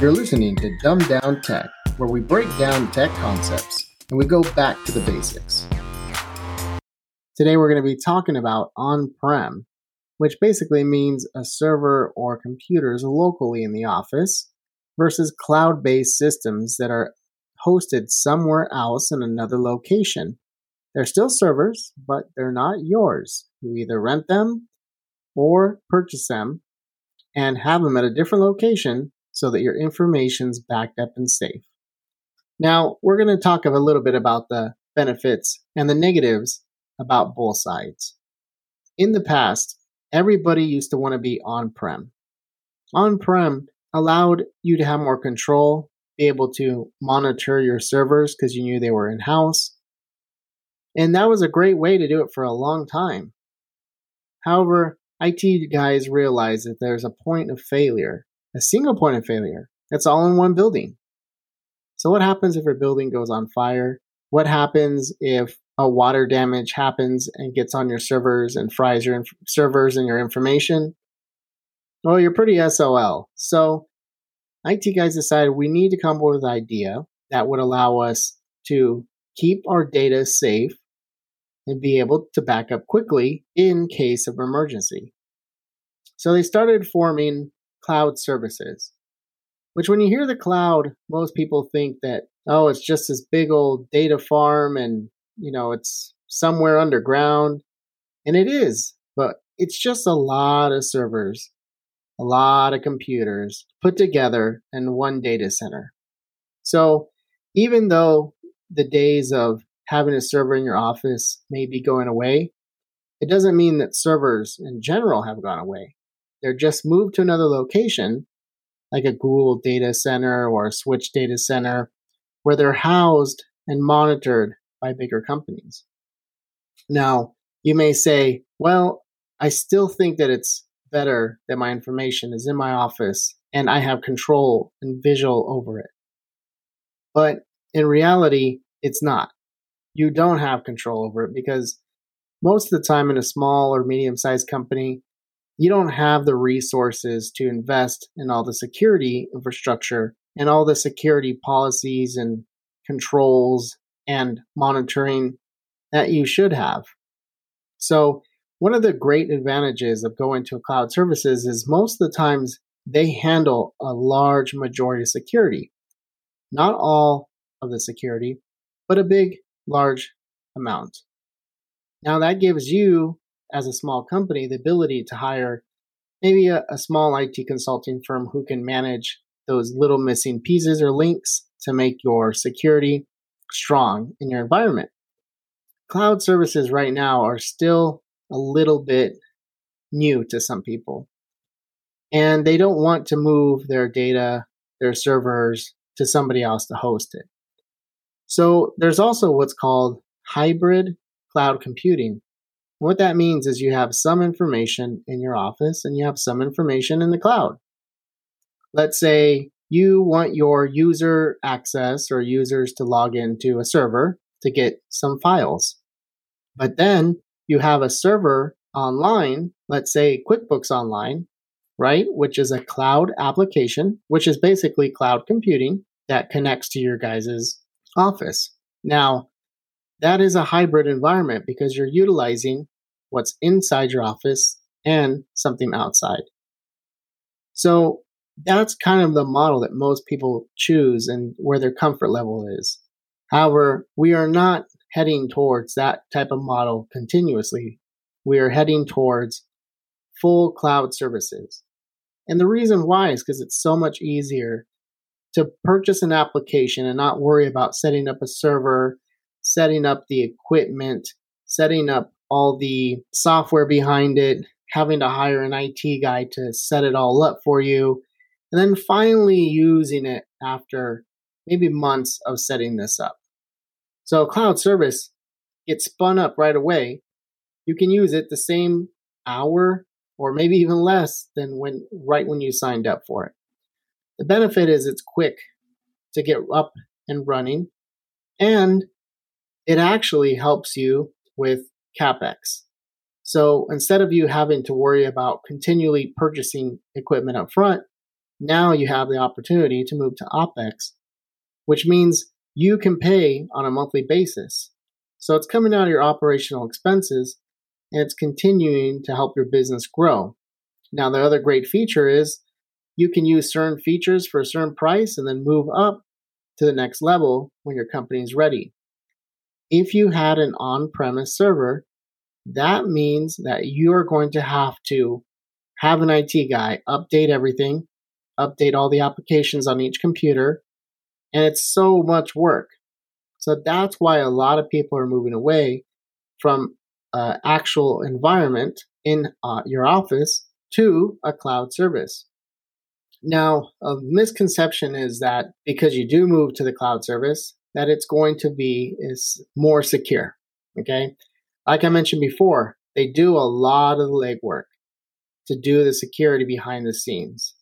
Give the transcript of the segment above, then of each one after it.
You're listening to Dumb Down Tech, where we break down tech concepts and we go back to the basics. Today we're going to be talking about on prem, which basically means a server or computers locally in the office versus cloud based systems that are hosted somewhere else in another location. They're still servers, but they're not yours. You either rent them or purchase them and have them at a different location so that your information's backed up and safe. Now, we're going to talk a little bit about the benefits and the negatives about both sides. In the past, everybody used to want to be on prem. On prem allowed you to have more control, be able to monitor your servers because you knew they were in house. And that was a great way to do it for a long time. However, IT guys realize that there's a point of failure, a single point of failure. It's all in one building. So, what happens if a building goes on fire? What happens if a water damage happens and gets on your servers and fries your inf- servers and your information? Well, you're pretty SOL. So, IT guys decided we need to come up with an idea that would allow us to keep our data safe and be able to back up quickly in case of emergency. So they started forming cloud services, which when you hear the cloud, most people think that, oh, it's just this big old data farm and, you know, it's somewhere underground. And it is, but it's just a lot of servers, a lot of computers put together in one data center. So even though the days of having a server in your office may be going away, it doesn't mean that servers in general have gone away. They're just moved to another location, like a Google data center or a Switch data center, where they're housed and monitored by bigger companies. Now, you may say, well, I still think that it's better that my information is in my office and I have control and visual over it. But in reality, it's not you don't have control over it because most of the time in a small or medium sized company, you don't have the resources to invest in all the security infrastructure and all the security policies and controls and monitoring that you should have. So, one of the great advantages of going to cloud services is most of the times they handle a large majority of security. Not all of the security, but a big large amount. Now, that gives you, as a small company, the ability to hire maybe a, a, small IT consulting firm who can manage those little missing pieces or links to make your security strong in your environment. Cloud services right now are still a little bit new to some people. And they don't want to move their data, their servers to somebody else to host it. So there's also what's called hybrid cloud computing. What that means is you have some information in your office and you have some information in the cloud. Let's say you want your user access or users to log into a server to get some files. But then you have a server online, let's say QuickBooks Online, right? Which is a cloud application, which is basically cloud computing that connects to your guys' office. Now, that is a hybrid environment because you're utilizing what's inside your office and something outside. So that's kind of the model that most people choose and where their comfort level is. However, we are not heading towards that type of model continuously. We are heading towards full cloud services. And the reason why is because it's so much easier to purchase an application and not worry about setting up a server, setting up the equipment, setting up all the software behind it, having to hire an IT guy to set it all up for you, and then finally using it after maybe months of setting this up. So, cloud service gets spun up right away. You can use it the same hour or maybe even less than when right when you signed up for it. The benefit is it's quick to get up and running, and it actually helps you with capex. So instead of you having to worry about continually purchasing equipment up front, Now you have the opportunity to move to OPEX, which means you can pay on a monthly basis. So it's coming out of your operational expenses and it's continuing to help your business grow. Now, the other great feature is you can use certain features for a certain price and then move up to the next level when your company is ready. If you had an on premise server, that means that you are going to have to have an IT guy update everything, update all the applications on each computer, and it's so much work. So that's why a lot of people are moving away from uh, actual environment in uh, your office to a cloud service. Now, a misconception is that because you do move to the cloud service, that it's going to be is more secure. Okay, like I mentioned before, they do a lot of the legwork to do the security behind the scenes,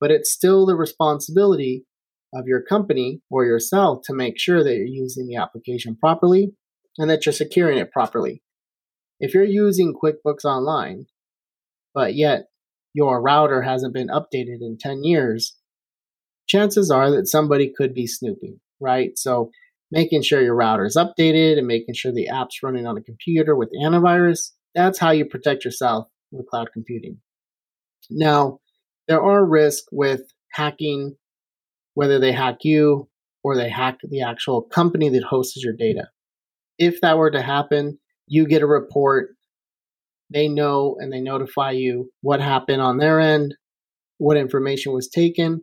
but it's still the responsibility of your company or yourself to make sure that you're using the application properly and that you're securing it properly. If you're using QuickBooks Online, but yet your router hasn't been updated in 10 years, chances are that somebody could be snooping, right? So making sure your router is updated and making sure the app's running on a computer with antivirus, that's how you protect yourself with cloud computing. Now, there are risks with hacking whether they hack you or they hack the actual company that hosts your data. If that were to happen, you get a report. They know and they notify you what happened on their end, what information was taken.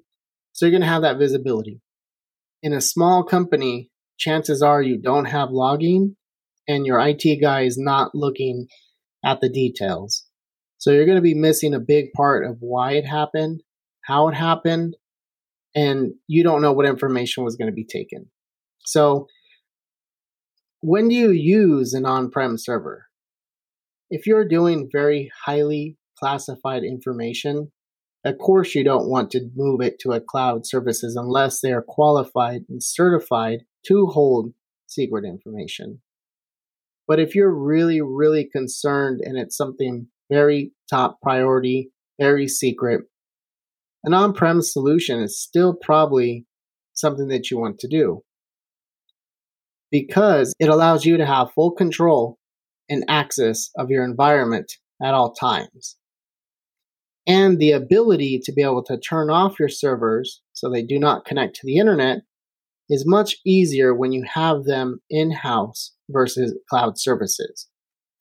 So you're going to have that visibility. In a small company, chances are you don't have logging and your IT guy is not looking at the details. So you're going to be missing a big part of why it happened, how it happened, and you don't know what information was going to be taken. So, when do you use an on prem server? If you're doing very highly classified information, of course, you don't want to move it to a cloud services unless they are qualified and certified to hold secret information. But if you're really, really concerned and it's something very top priority, very secret, an on prem solution is still probably something that you want to do because it allows you to have full control and access of your environment at all times. And the ability to be able to turn off your servers so they do not connect to the internet is much easier when you have them in house versus cloud services.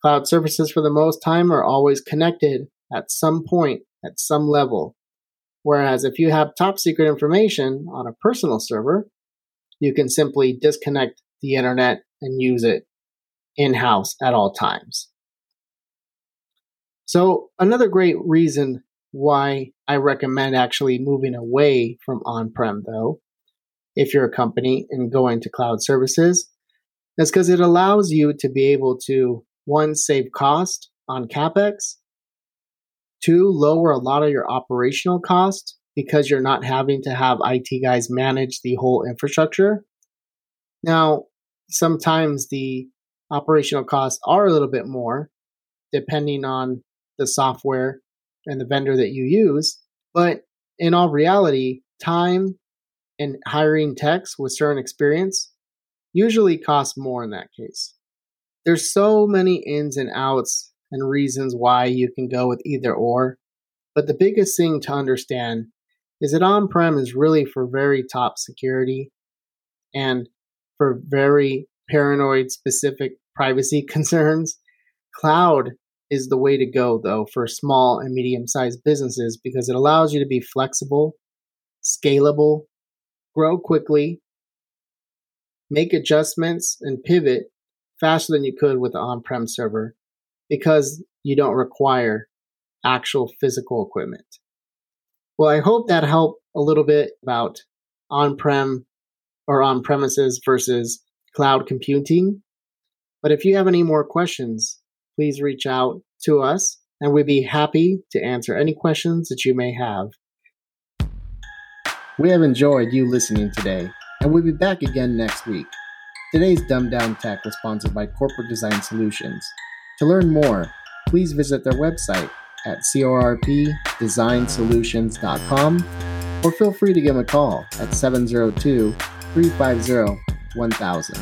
Cloud services, for the most time, are always connected at some point, at some level. Whereas if you have top secret information on a personal server, you can simply disconnect the internet and use it in house at all times. So, another great reason why I recommend actually moving away from on prem, though, if you're a company and going to cloud services, is because it allows you to be able to, one, save cost on CapEx, Two, lower a lot of your operational costs because you're not having to have IT guys manage the whole infrastructure. Now, sometimes the operational costs are a little bit more depending on the software and the vendor that you use. But in all reality, time and hiring techs with certain experience usually costs more in that case. There's so many ins and outs and reasons why you can go with either or. But the biggest thing to understand is that on prem is really for very top security and for very paranoid specific privacy concerns. Cloud is the way to go, though, for small and medium sized businesses because it allows you to be flexible, scalable, grow quickly, make adjustments, and pivot faster than you could with the on prem server because you don't require actual physical equipment. Well, I hope that helped a little bit about on prem or on premises versus cloud computing. But if you have any more questions, please reach out to us and we'd be happy to answer any questions that you may have. We have enjoyed you listening today, and we'll be back again next week. Today's Dumb Down Tech was sponsored by Corporate Design Solutions. To learn more, please visit their website at corpdesignsolutions.com or feel free to give them a call at 702 350 1000.